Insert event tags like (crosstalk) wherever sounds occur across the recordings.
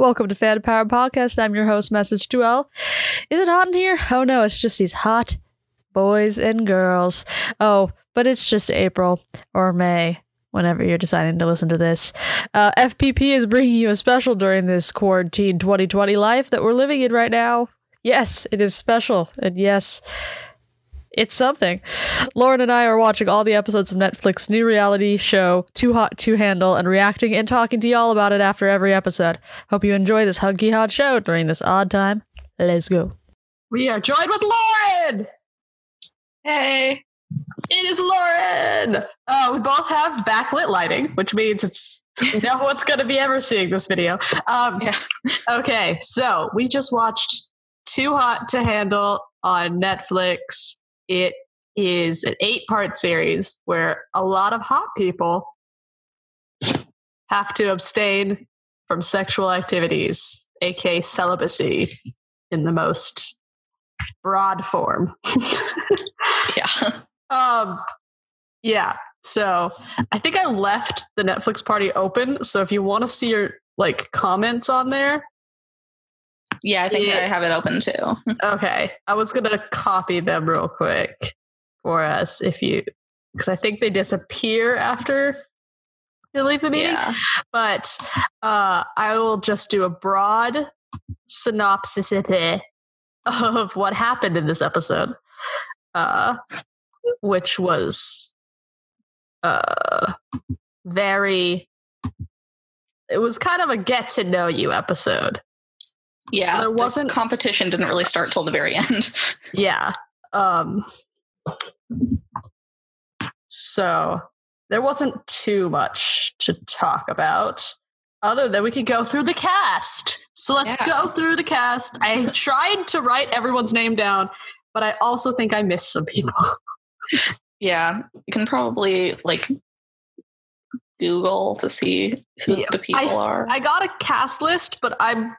Welcome to Fan Powered Podcast. I'm your host, Message Duel. Is it hot in here? Oh no, it's just these hot boys and girls. Oh, but it's just April or May, whenever you're deciding to listen to this. Uh, FPP is bringing you a special during this quarantine 2020 life that we're living in right now. Yes, it is special. And yes, it's something. Lauren and I are watching all the episodes of Netflix new reality show Too Hot to Handle and reacting and talking to y'all about it after every episode. Hope you enjoy this hunky hot show during this odd time. Let's go. We are joined with Lauren. Hey. It is Lauren. Uh, we both have backlit lighting, which means it's no one's going to be ever seeing this video. Um, Yeah. (laughs) okay, so we just watched Too Hot to Handle on Netflix. It is an eight part series where a lot of hot people have to abstain from sexual activities, aka celibacy in the most broad form. (laughs) Yeah. Um, yeah. So I think I left the Netflix party open. So if you want to see your like comments on there, Yeah, I think Yeah. I have it open too. (laughs) okay. I was gonna copy them real quick for us if you because I think they disappear after you leave the meeting. Yeah. But uh, I will just do a broad synopsis of what happened in this episode, uh, which was uh, very. It was kind of a get to know you episode. Yeah. there wasn't- competition didn't really start till the very (laughs) end. Yeah. Um so there wasn't too much to talk about other than we could go through the cast. So let's Yeah. go through the cast. I tried to write everyone's name down, but I also think I missed some people. (laughs) yeah. You can probably like Google to see who Yeah, the people are. I got a cast list, but I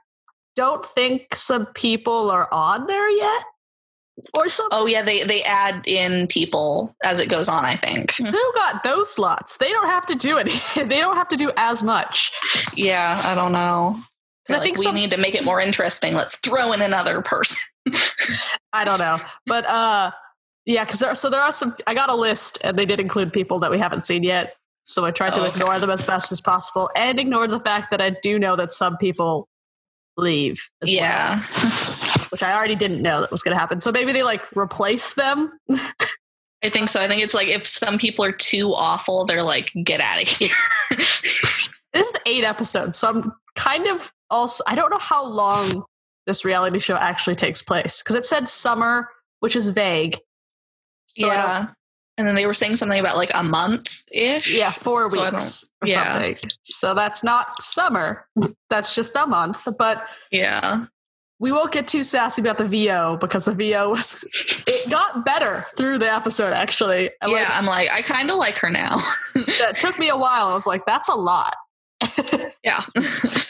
don't think some people are on there yet. Or something. oh yeah, they they add in people as it goes on, I think. Who got those slots? They don't have to do any. (laughs) they don't have to do as much. Yeah, I don't know. I like, think we some- need to make it more interesting. Let's throw in another person. (laughs) I don't know, but uh, yeah, because there, so there are some. I got a list, and they did include people that we haven't seen yet. So I tried to Oh, okay. ignore them as best as possible, and ignore the fact that I do know that some people leave. As well, yeah. (laughs) which I already didn't know that was going to happen. So maybe they like replace them. I think so. I think it's like if some people are too awful, they're like, get out of (laughs) here. This is eight episodes, so I'm kind of also. I don't know how long this reality show actually takes place because it said summer, which is vague. So yeah. And then they were saying something about like a month ish. Yeah, four So weeks or yeah. something. So that's not summer. That's just a month. But Yeah. we won't get too sassy about the VO because the VO was (laughs) it got better through the episode actually. And yeah. like, I'm like, I kind of like her now. (laughs) that took me a while. I was like, that's a lot. (laughs) yeah.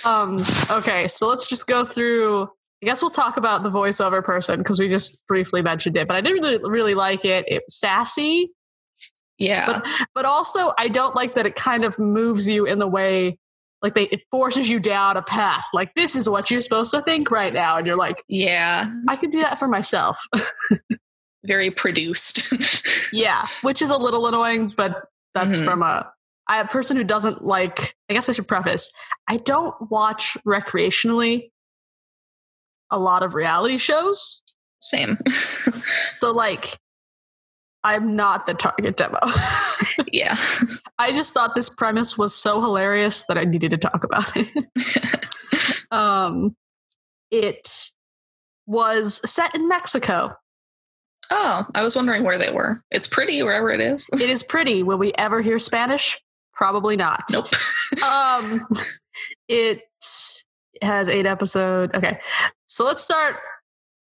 Um, okay, so let's just go through I guess we'll talk about the voiceover person because we just briefly mentioned it, but I didn't really really like it. It was sassy, yeah. but also I don't like that it kind of moves you in the way like they it forces you down a path. Like this is what you're supposed to think right now, and you're like, yeah. I could do that for myself. (laughs) Very produced. (laughs) yeah, which is a little annoying, but that's Mhm. from a I, a person who doesn't like. I guess I should preface: I don't watch recreationally a lot of reality shows, Same. (laughs) so like. I'm not the target demo. (laughs) yeah. I just thought this premise was so hilarious that I needed to talk about it. (laughs) um, it was set in Mexico. Oh, I was wondering where they were. It's pretty wherever it is. It is pretty. Will we ever hear Spanish? Probably not. nope. Um, it has eight episodes. Okay, so let's start.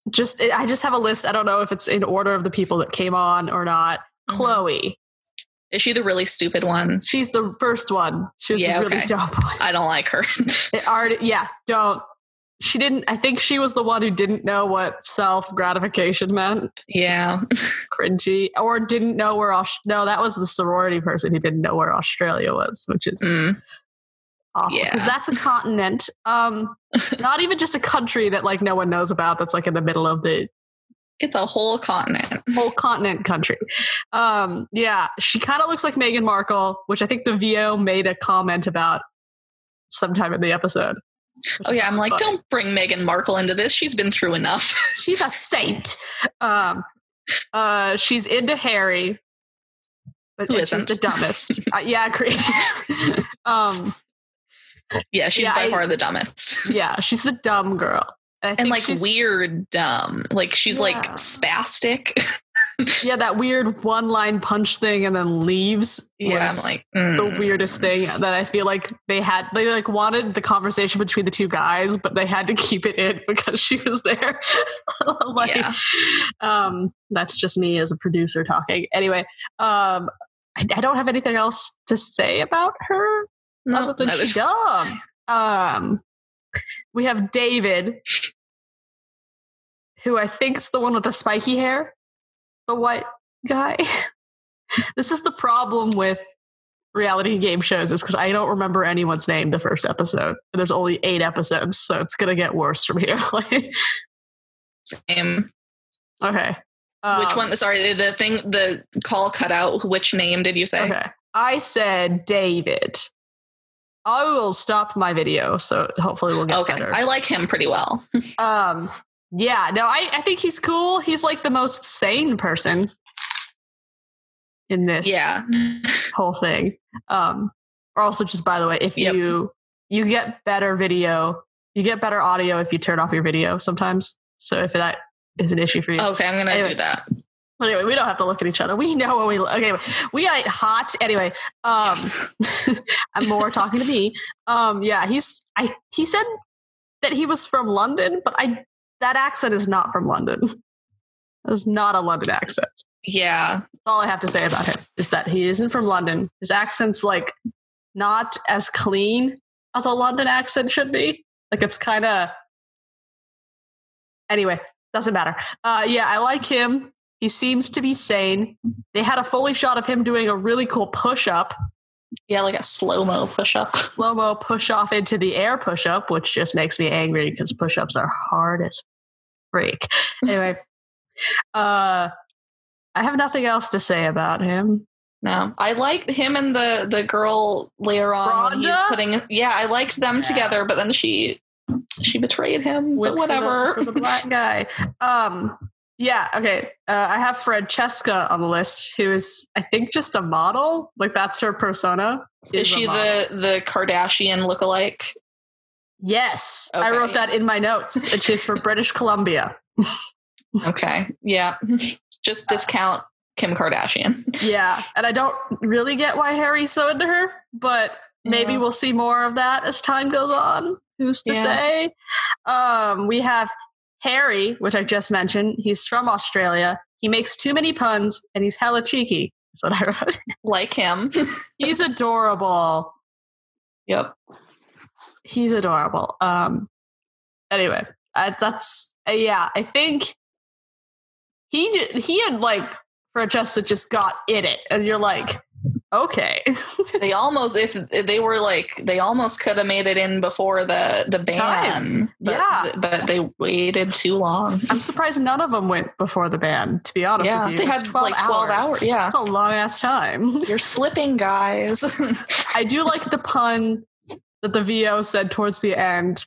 Just I just have a list. I don't know if it's in order of the people that came on or not. Mhm. Chloe, Is she the really stupid one? she's the first one. She was Yeah, really okay. dumb. I don't like her. (laughs) It already, yeah, don't. She didn't. I think she was the one who didn't know what self gratification meant. yeah. (laughs) Cringy, or didn't know where. Aus- no, that was the sorority person who didn't know where Australia was, which is Mm. Yeah. because that's a continent. Um, (laughs) not even just a country that like no one knows about. That's like in the middle of the It's a whole continent. (laughs) whole continent country. Um, yeah, she kind of looks like Meghan Markle, which I think the VO made a comment about sometime in the episode. Oh yeah, I'm like, Funny. don't bring Meghan Markle into this. She's been through enough. (laughs) she's a saint. Um, uh, she's into Harry, but Who she's the dumbest. uh, yeah, I agree. um, yeah, she's Yeah, by I- far the dumbest. (laughs) yeah, she's the dumb girl, I And like weird dumb. Like she's like spastic. (laughs) Yeah, that weird one-line punch thing and then leaves. yeah, I'm like the mm. weirdest thing that I feel like they had. They like wanted the conversation between the two guys, but they had to keep it in (laughs) because she was there. like, Yeah. um, that's just me as a producer talking. Anyway, um, I, I don't have anything else to say about her No, other than neither she's do dumb. Um, we have David, who I think is the one with the spiky hair, the white guy. (laughs) this is the problem with reality game shows is because I don't remember anyone's name the first episode. There's only eight episodes, so it's gonna get worse from here. (laughs) Same. okay, Which Um, one? Sorry, the thing, the call cut out. Which name did you say? Okay, I said David. I will stop my video, so hopefully we'll get Okay, better. I like him pretty well. (laughs) Um, yeah, no, I, I think he's cool. He's like the most sane person in this yeah, (laughs) whole thing. Um, or also just by the way, if Yep. you you get better video, you get better audio if you turn off your video sometimes. So if that is an issue for you. okay, I'm gonna Anyway. do that. Anyway, we don't have to look at each other. We know what we look. Okay, we ain't hot. Anyway, um, (laughs) I'm more talking to me. Um, yeah, he's. I he said that he was from London, but I that accent is not from London. It's not a London accent. Yeah, All I have to say about him is that he isn't from London. His accent's like not as clean as a London accent should be. Like it's kind of. Anyway, doesn't matter. Uh, yeah, I like him. He seems to be sane. They had a fully shot of him doing a really cool push up, yeah, like a slow mo push up. (laughs) slow mo push off into the air push up, which just makes me angry because push ups are hard as freak. (laughs) Anyway, uh, I have nothing else to say about him. No, I liked him and the the girl later on. When he's putting, yeah, I liked them Yeah. together, but then she she betrayed him. But for the- whatever. for the, black guy. (laughs) Um, yeah, okay. Uh, I have Francesca on the list, who is, I think, just a model. Like that's her persona. Is a she the the Kardashian lookalike? Yes, I wrote that in my notes, and she's from British Columbia. (laughs) Okay, yeah, just discount Kim Kardashian. Yeah, and I don't really get why Harry's so into her, but maybe Yeah. we'll see more of that as time goes on. Who's to Yeah. say? Um, we have Harry, which I just mentioned. He's from Australia. He makes too many puns, and he's hella cheeky. (laughs) That's what I wrote. Like him. (laughs) He's adorable. yep. He's adorable. Um. Anyway, uh, that's uh, yeah. I think he he had like for just that just got in it, and you're like, okay, (laughs) They almost if they were like they almost could have made it in before the the ban. Time. But, Yeah. but they waited too long. I'm surprised none of them went before the ban. To be honest Yeah, with you, they had, like, 12 hours, yeah. it's a long ass time. (laughs) You're slipping, guys. (laughs) I do like the pun that the VO said towards the end,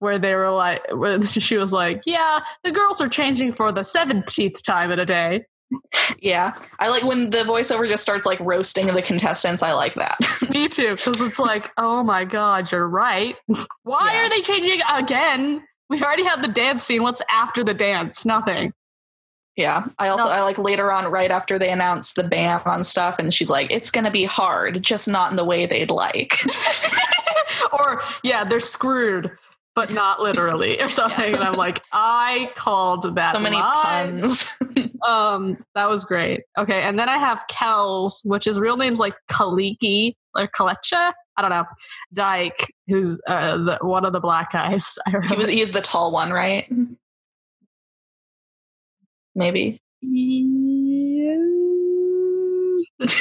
where they were like, where she was like, "Yeah, the girls are changing for the seventeenth time in a day." Yeah, I like when the voiceover just starts like roasting the contestants. I like that. (laughs) Me too, because it's like, oh my god, you're right. (laughs) Why Yeah. are they changing again? We already had the dance scene. What's after the dance? Nothing. yeah, I also No. I like later on, right after they announce the ban on stuff, and she's like, "It's gonna be hard, just not in the way they'd like." (laughs) or yeah, they're screwed, but not literally or something. And I'm like, I called that. so many line. puns. Um, that was great. Okay, and then I have Kells, which his real name's like Kaliki or Kalecha. I don't know. Dyke, who's uh, the, one of the black guys. (laughs) I he was he's the tall one, right? Maybe.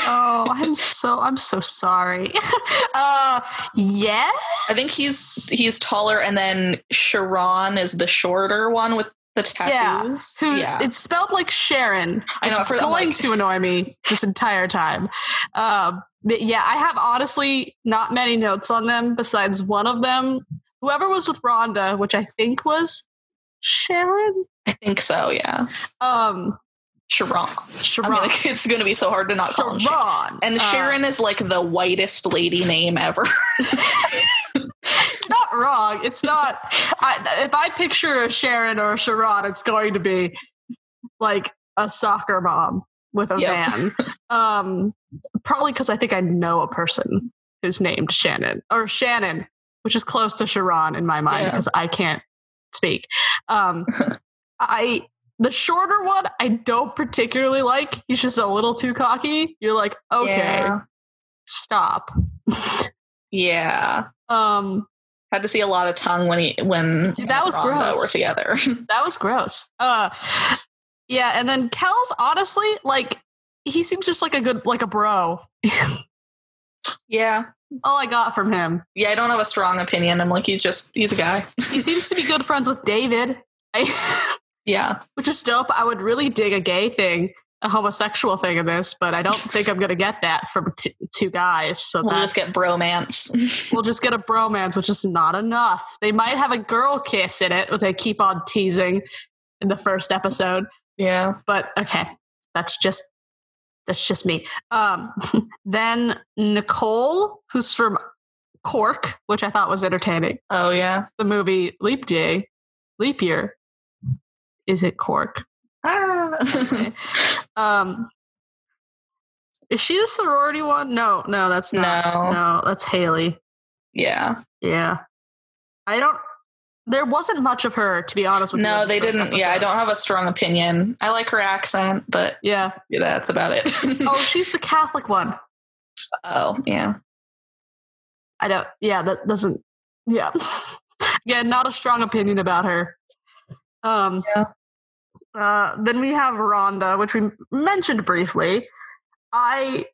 oh, I'm so I'm so sorry. (laughs) uh, yeah. I think he's he's taller, and then Sharon is the shorter one with the tattoos. Who yeah, it's spelled like Sharon. I know, It's going like- to annoy me this entire time. Um, but yeah, I have honestly not many notes on them besides one of them. Whoever was with Rhonda, which I think was Sharon. I think so. Yeah, Um, Sharon. Sharon. I mean, (laughs) it's going to be so hard to not call him Sharon. Sharon. And Uh, Sharon is like the whitest lady name ever. (laughs) not wrong. It's not. I, if I picture a Sharon or a Sharon, it's going to be like a soccer mom with a Yep. van. (laughs) Um, probably because I think I know a person who's named Shannon or Shannon, which is close to Sharon in my mind Yeah. because I can't speak. Um, (laughs) I the shorter one I don't particularly like. He's just a little too cocky. You're like, okay, Yeah. stop. (laughs) Yeah. Um, Had to see a lot of tongue when he when him That was gross. were together. (laughs) That was gross. Uh yeah, and then Kel's honestly, like, he seems just like a good like a bro. (laughs) yeah. All I got from him. Yeah, I don't have a strong opinion. I'm like, he's just he's a guy. He seems to be good friends with David. I, (laughs) Yeah. which is dope. I would really dig a gay thing, a homosexual thing in this, but I don't think I'm gonna get that from t- two guys. So We'll just get bromance. (laughs) we'll just get a bromance, which is not enough. They might have a girl kiss in it, but they keep on teasing in the first episode. yeah. but okay that's just that's just me um (laughs) then nicole who's from cork which i thought was entertaining Oh yeah. the movie leap day leap year is it cork Ah. (laughs) Okay. Um is she the sorority one no no that's not no. no that's haley Yeah. yeah i don't there wasn't much of her to be honest with you No, they didn't. Yeah, I don't have a strong opinion. I like her accent, but yeah that's about it. oh (laughs) she's the catholic one oh yeah. I don't. Yeah, that doesn't. Yeah, (laughs) yeah, not a strong opinion about her. Um. Yeah. Uh, then we have Rhonda, which we mentioned briefly. I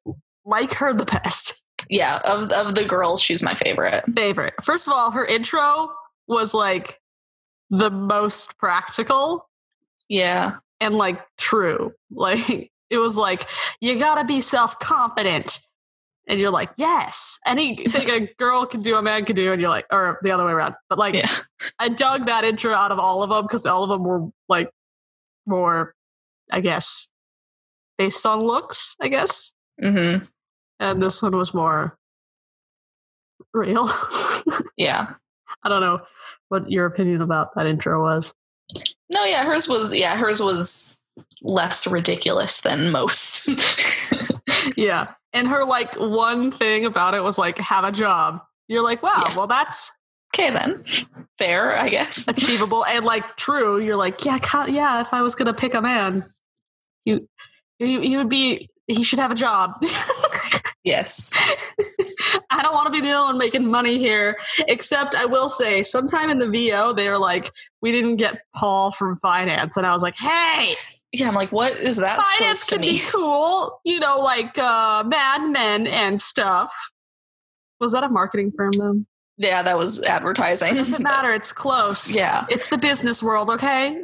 like her the best. Yeah. Of of the girls, she's my favorite. Favorite. First of all, her intro was like the most practical Yeah. and like true. (laughs) Like it was like you gotta be self confident, and you're like yes, anything a (laughs) girl can do, a man can do, and you're like, or the other way around. But like, Yeah. I dug that intro out of all of them because all of them were like more, I guess, based on looks. I guess, Mm-hmm. and this one was more real. (laughs) Yeah. I don't know what your opinion about that intro was. No, yeah, hers was yeah, hers was less ridiculous than most. (laughs) Yeah. And her like one thing about it was like have a job. You're like, wow, Yeah. well that's okay then. Fair, I guess. (laughs) achievable and like true. You're like, yeah, yeah, if I was gonna pick a man, you he, he would be he should have a job. (laughs) Yes. I don't want to be the only one making money here. Except I will say, sometime in the VO, they were like, we didn't get Paul from finance. And I was like, hey, Yeah, I'm like, what is that finance to can be (laughs) cool. You know, like uh, Mad Men and stuff. Was that a marketing firm though? Yeah, that was advertising. Doesn't matter. It's close. (laughs) Yeah. It's the business world, okay?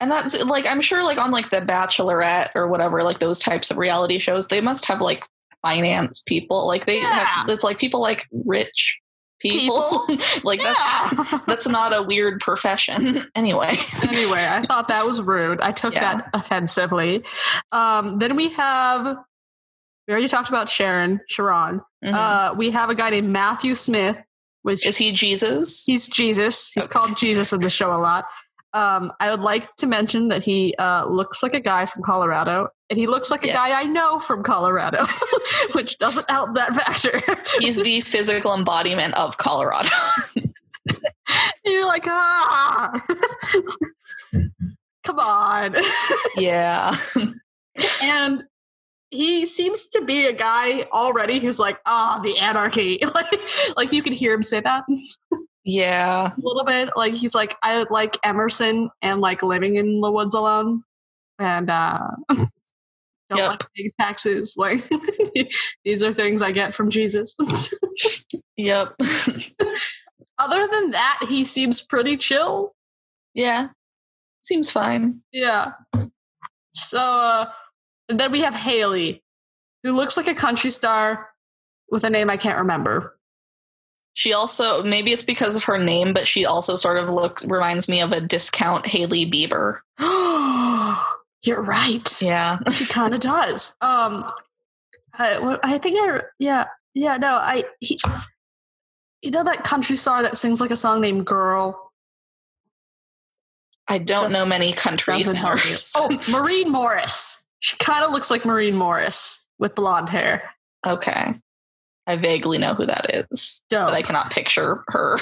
And that's like I'm sure like on like the Bachelorette or whatever, like those types of reality shows, they must have like finance people. Like they have it's like people like rich people. (laughs) like that's Yeah. (laughs) that's not a weird profession. anyway. anyway, I thought that was rude. I took Yeah. that offensively. Um, then we have, we already talked about Sharon, Sharon. Mhm. Uh, we have a guy named Matthew Smith, which is he Jesus? he's Jesus. He's Okay. called Jesus in the show a lot. Um, I would like to mention that he uh, looks like a guy from Colorado, and he looks like a guy I know from Colorado, (laughs) which doesn't help that factor. (laughs) He's the physical embodiment of Colorado. (laughs) You're like, ah, come on. yeah. and he seems to be a guy already who's like, ah, the anarchy. (laughs) like, like you can hear him say that Yeah. a little bit. Like he's like, I like Emerson and like living in the woods alone. And uh (laughs) Don't Yep. like paying taxes. Like (laughs) these are things I get from Jesus. Yep. Other than that, he seems pretty chill. yeah. Seems fine. Yeah. So uh, and then we have Haley, who looks like a country star with a name I can't remember. She also maybe it's because of her name, but she also sort of look reminds me of a discount Hailey Bieber. (gasps) You're right. Yeah. She kind of does. Um, I, I think I yeah yeah no I he, you know that country star that sings like a song named "Girl." I don't Just know many country doesn't help you. singers. (laughs) Oh, Maren Morris. She kind of looks like Maren Morris with blonde hair. Okay. I vaguely know who that is, Dope. but I cannot picture her.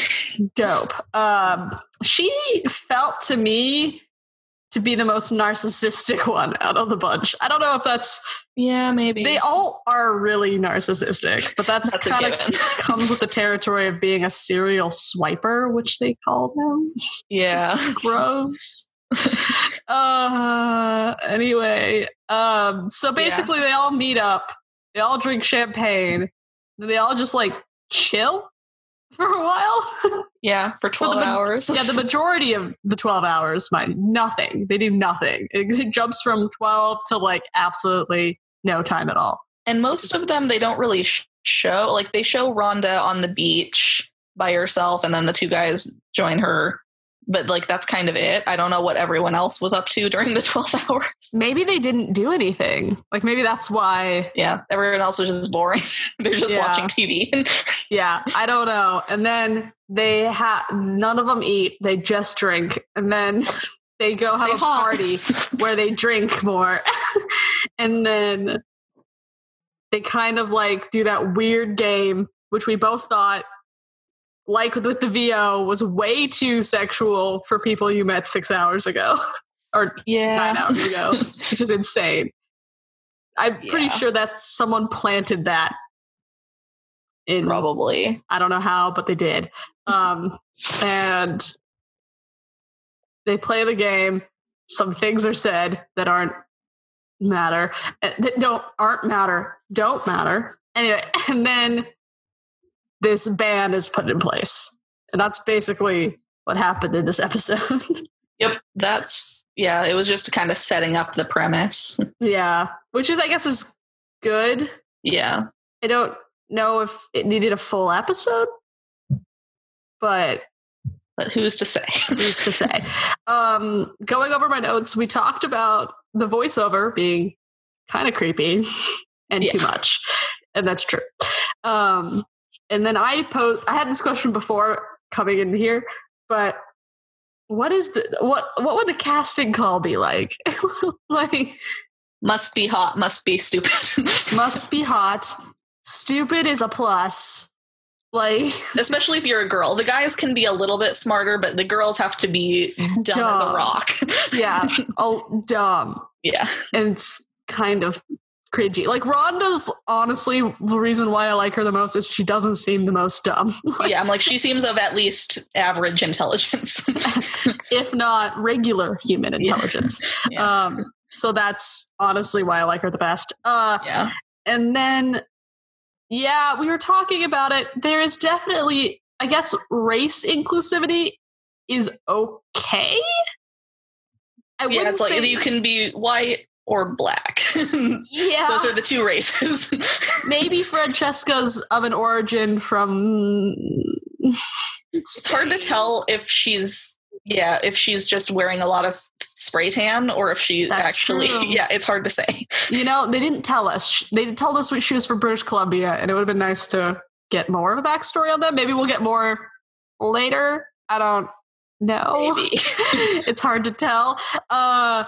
(laughs) dope. Um, she felt to me to be the most narcissistic (laughs) one out of the bunch. I don't know if that's yeah, maybe. they all are really narcissistic, but that's, That's kind of (laughs) comes with the territory of being a serial swiper, which they call them. yeah. Gross. (laughs) uh anyway, um so basically they all meet up, they all drink champagne, they all just like chill (laughs) for a while. Yeah, for 12 ma- hours. yeah, the majority of the 12 hours, mind, nothing. They do nothing. It, (laughs) it jumps from 12 to like absolutely no time at all. and most of them, they don't really sh- show. Like, they show Rhonda on the beach by herself, and then the two guys join her. But, like, that's kind of it. I don't know what everyone else was up to during the (laughs) 12 hours. Maybe they didn't do anything. Like maybe that's why. Yeah, everyone else was just boring. (laughs) They're just Yeah. watching TV. (laughs) Yeah, I don't know. And then they have none of them eat. They just drink, and then they go Stay have a party where they drink more, and then they kind of like do that weird game, which we both thought. Like with the VO was way too sexual for people you met six hours ago (laughs) or yeah. nine hours ago, (laughs) which is insane. I'm pretty Yeah. sure that someone planted that in Probably. I don't know how, but they did. Um, and they play the game. Some things are said that aren't matter, uh, that don't aren't matter, don't matter. Anyway, (laughs) and then this ban is put in place, and that's basically what happened in this episode. (laughs) Yep. That's, yeah, it was just kind of setting up the premise. (laughs) yeah, which is, I guess, is good. Yeah. I don't know if it needed a full episode, but But who's to say? (laughs) who's to say? Um, going over my notes, we talked about the voiceover being kind of creepy and too much, and that's true. Um, and then I posed. I had this question before coming in here, but what is the what? What would the casting call be like? (laughs) like, must be hot, must be stupid. (laughs) must be hot. Stupid is a plus. Like, (laughs) Especially if you're a girl. The guys can be a little bit smarter, but the girls have to be dumb, as a rock. yeah, oh, dumb. yeah. and it's kind of cringy. Like Rhonda's honestly the reason why I like her the most is she doesn't seem the most dumb. (laughs) Like, Yeah. I'm like, she seems of at least average intelligence. (laughs) if not regular human intelligence. (laughs) Yeah. Um so that's honestly why I like her the best. Uh yeah. and then yeah, we were talking about it. There is definitely I guess race inclusivity is okay. I Yeah. wouldn't It's like say you can be white or black. (laughs) yeah. Those are the two races. (laughs) maybe Francesca's of an origin from. it's hard to tell if she's, yeah, if she's just wearing a lot of spray tan or if she That's actually, true. (laughs) yeah, it's hard to say. You know, they didn't tell us. They told us what she was from British Columbia, and it would have been nice to get more of a backstory on them. Maybe we'll get more later. I don't know. Maybe. (laughs) it's hard to tell. Uh,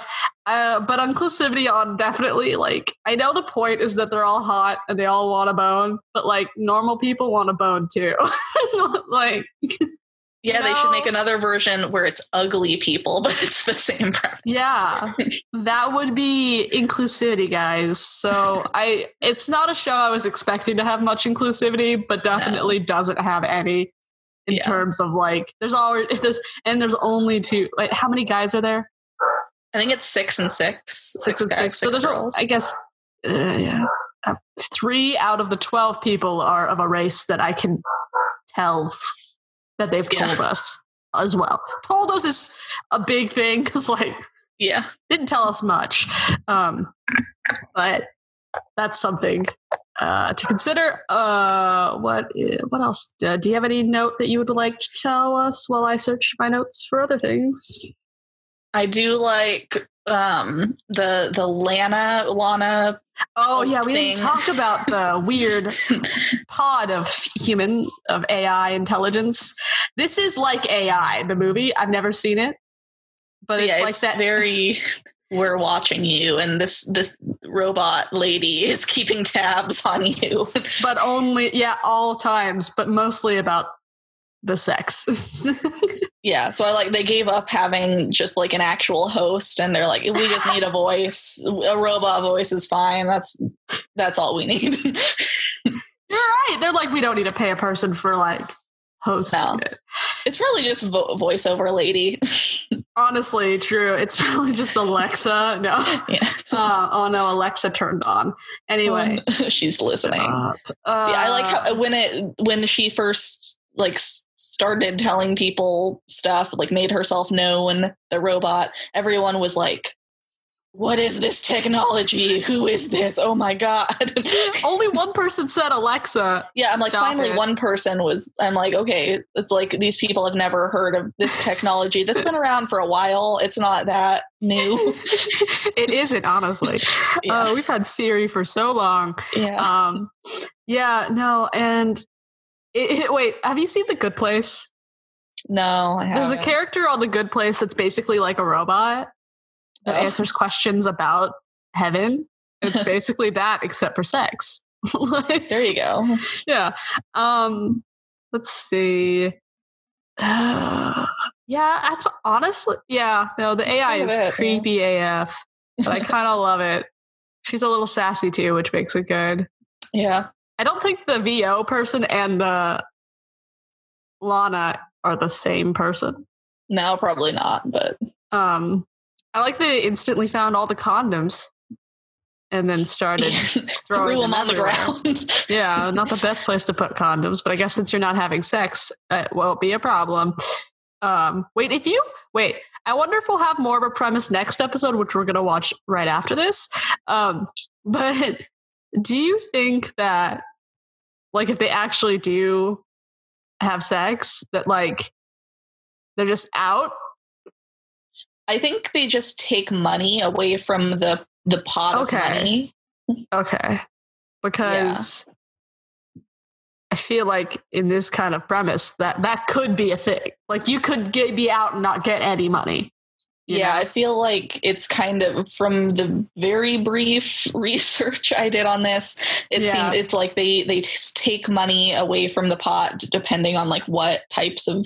uh, but inclusivity on definitely like I know the point is that they're all hot and they all want a bone, but like normal people want a bone too. (laughs) like Yeah, they should make another version where it's ugly people, (laughs) but it's the same premise. Yeah, that would be inclusivity, guys. So I, it's not a show I was expecting to have much inclusivity, but definitely doesn't have any in Yeah. terms of like there's already there's and there's only two. Like, how many guys are there? I think it's six and six. Six, and guys, six. So there's, girls. I guess, uh, yeah. Uh, three out of the 12 people are of a race that I can tell that they've Yeah. told us as well. Told us is a big thing because, like, yeah. didn't tell us much. Um, but that's something uh, to consider. Uh, what what else? Uh, do you have any note that you would like to tell us while I search my notes for other things? I do like um the the Lana Lana Oh yeah, we didn't talk about the weird (laughs) pod of human of AI intelligence. This is like AI, the movie. I've never seen it, but it's yeah, like it's that. very we're watching you and this this robot lady is keeping tabs on you. (laughs) but only yeah, all times, but mostly about the sex. (laughs) yeah, so I like they gave up having just like an actual host and they're like we just need a voice. A robot voice is fine. That's that's all we need. (laughs) You're right. They're like, we don't need to pay a person for like hosting No. it. it's probably just vo- voiceover lady. (laughs) Honestly, true. It's probably just Alexa. No. yeah. (laughs) Uh, oh no, Alexa turned on. Anyway. (laughs) she's listening. Stop. yeah, I like Uh, how when it when she first like started telling people stuff, like made herself known, the robot, everyone was like, "What is this technology? Who is this? Oh my god!" (laughs) only one person said Alexa. yeah, I'm like, Stop finally, it. one person was. I'm like, okay, it's like these people have never heard of this technology that's been around for a while. It's not that new. (laughs) it isn't, honestly. (laughs) Yeah, Uh, we've had Siri for so long. yeah. Um, yeah, no, and it, it- wait, have you seen The Good Place? no, I have. There's a character on The Good Place that's basically like a robot that Oh. answers questions about heaven. It's (laughs) basically that, except for sex. (laughs) Like, There you go. yeah. Um, let's see. Uh, (sighs) yeah, that's honestly, yeah. No, the AI is it, yeah. creepy AF, but I kind of (laughs) love it. She's a little sassy too, which makes it good. Yeah. I don't think the VO person and the Lana are the same person. No, probably not. But Um, I like they instantly found all the condoms and then (laughs) started. threw them on the ground. (laughs) yeah, not the best place to put condoms, but I guess since you're not having sex, it won't be a problem. Um, wait, if you wait, I wonder if we'll have more of a premise next episode, which we're gonna watch right after this. Um, (laughs) but do you think that, like, if they actually do have sex, that like they're just out? I think they just take money away from the the pot Okay. of money. Okay. Because I feel like in this kind of premise that that could be a thing. Like you could get, be out and not get any money. Yeah, know? I feel like it's kind of from the very brief (laughs) research I did on this. It Yeah. seemed it's like they they take money away from the pot depending on like what types of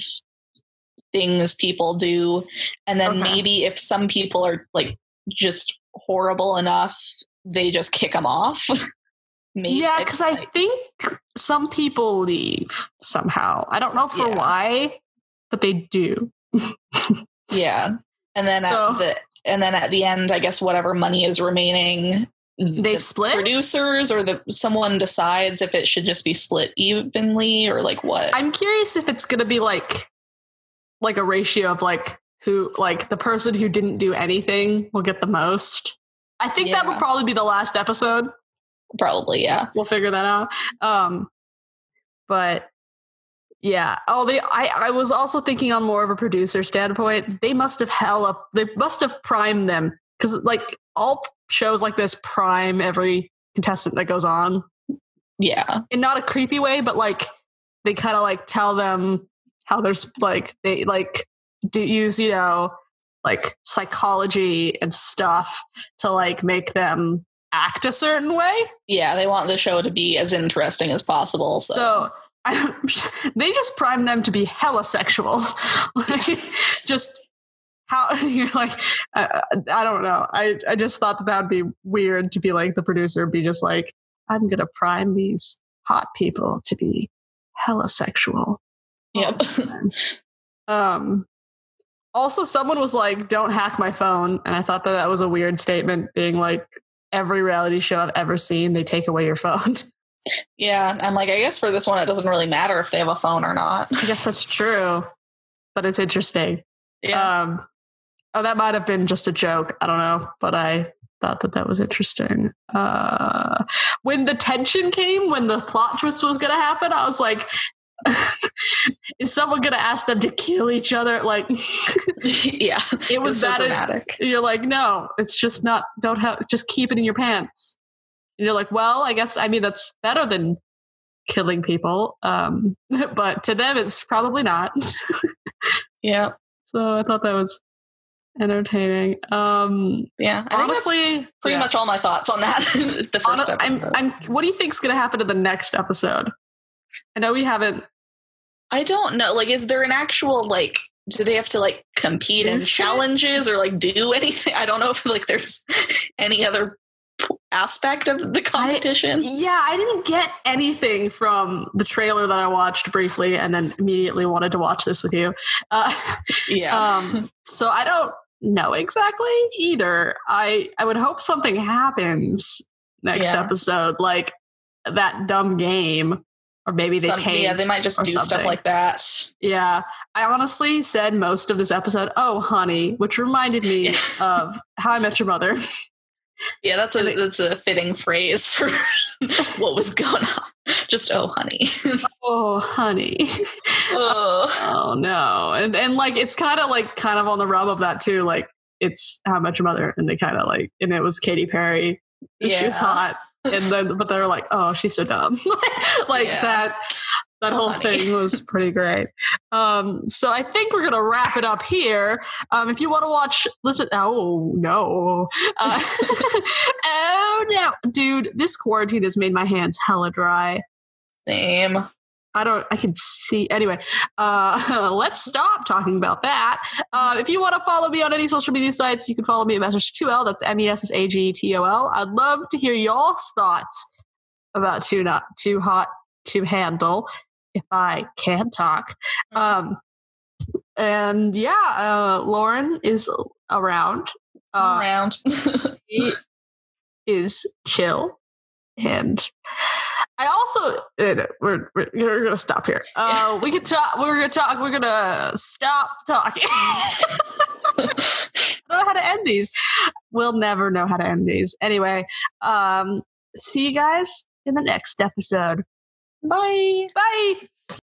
things people do, and then Okay. maybe if some people are like just horrible enough, they just kick them off. (laughs) maybe yeah, because I think some people leave somehow. I don't know for Yeah. why, but they do. (laughs) Yeah. And then at So- the and then at the end, I guess whatever money is remaining, They the split? producers or the someone decides if it should just be split evenly or like what. I'm curious if it's gonna be like like a ratio of like who like the person who didn't do anything will get the most. I think that would probably be the last episode. Probably, yeah. we'll figure that out. Um, but yeah. Oh, they. I. I was also thinking on more of a producer standpoint. They must have hell up. They must have primed them because like all shows like this prime every contestant that goes on Yeah. in not a creepy way, but like they kind of like tell them how there's like they like do use you know like psychology and stuff to like make them act a certain way. Yeah, they want the show to be as interesting as possible. So, So I, (laughs) they just prime them to be hella sexual. (laughs) like, just how (laughs) you're like, I, I don't know. I, I just thought that that would be weird to be like the producer be just like, I'm going to prime these hot people to be hella sexual. Yep. um, Also, someone was like, "Don't hack my phone," and I thought that that was a weird statement, being like, "Every reality show I've ever seen, they take away your phone." (laughs) Yeah, I'm like, I guess for this one, it doesn't really matter if they have a phone or not. I guess that's (laughs) true, but it's interesting. Yeah. Um, oh, that might have been just a joke. I don't know, but I thought that that was interesting. Uh, when the tension came, when the plot twist was going to happen, I was like, (laughs) is someone going to ask them to kill each other? Like, (laughs) yeah, (laughs) it was so that. dramatic. You're like, no, it's just not. Don't have. Just keep it in your pants. And you're like, well, I guess. I mean, that's better than killing people. Um, but to them, it's probably not. Yeah, so I thought that was entertaining. Um, yeah. I honestly, pretty yeah. much all my thoughts on that. the Hon- first episode. I'm, I'm, what do you think's going to happen to the next episode? I know we haven't. I don't know. Like, is there an actual like? Do they have to like compete in challenges or like do anything? (laughs) I don't know if like there's (laughs) any other aspect of the competition. Yeah, I didn't get anything from the trailer that I watched briefly, and then immediately wanted to watch this with you. Uh, (laughs) yeah. um, so I don't know exactly either. I I would hope something happens next Yeah. episode, like that dumb game, or maybe they Some- paint. yeah, they might just do stuff like that. Yeah, I honestly said most of this episode, "Oh, honey," which reminded me (laughs) of How I Met Your Mother. Yeah, that's a that's a fitting phrase for (laughs) what was going on. Just oh, honey. (laughs) Oh, honey. oh, oh no, and and like it's kind of like kind of on the rub of that too. Like it's How I Met Your Mother, and they kind of like, and it was Katy Perry. and She was hot, and then but they're like, oh, she's so dumb. (laughs) like Yeah. that. That whole honey. thing was (laughs) pretty great. Um, so I think we're gonna wrap it up here. Um, if you want to watch, listen. Oh no, uh, (laughs) oh no, dude, this quarantine has made my hands hella dry. same. I don't. I can see. Anyway, uh, (laughs) let's stop talking about that. Uh, if you want to follow me on any social media sites, you can follow me at message2l. That's M E S S A G T O L. I'd love to hear y'all's thoughts about too not too hot to handle. If I can talk, um, and yeah, uh, Lauren is around. Uh, Around. (laughs) he is chill and I also we're, we're we're gonna stop here. (laughs) Uh, we could talk. We're gonna talk. We're gonna stop talking. I (laughs) don't know how to end these. We'll never know how to end these. Anyway, um, see you guys in the next episode. Bye. Bye.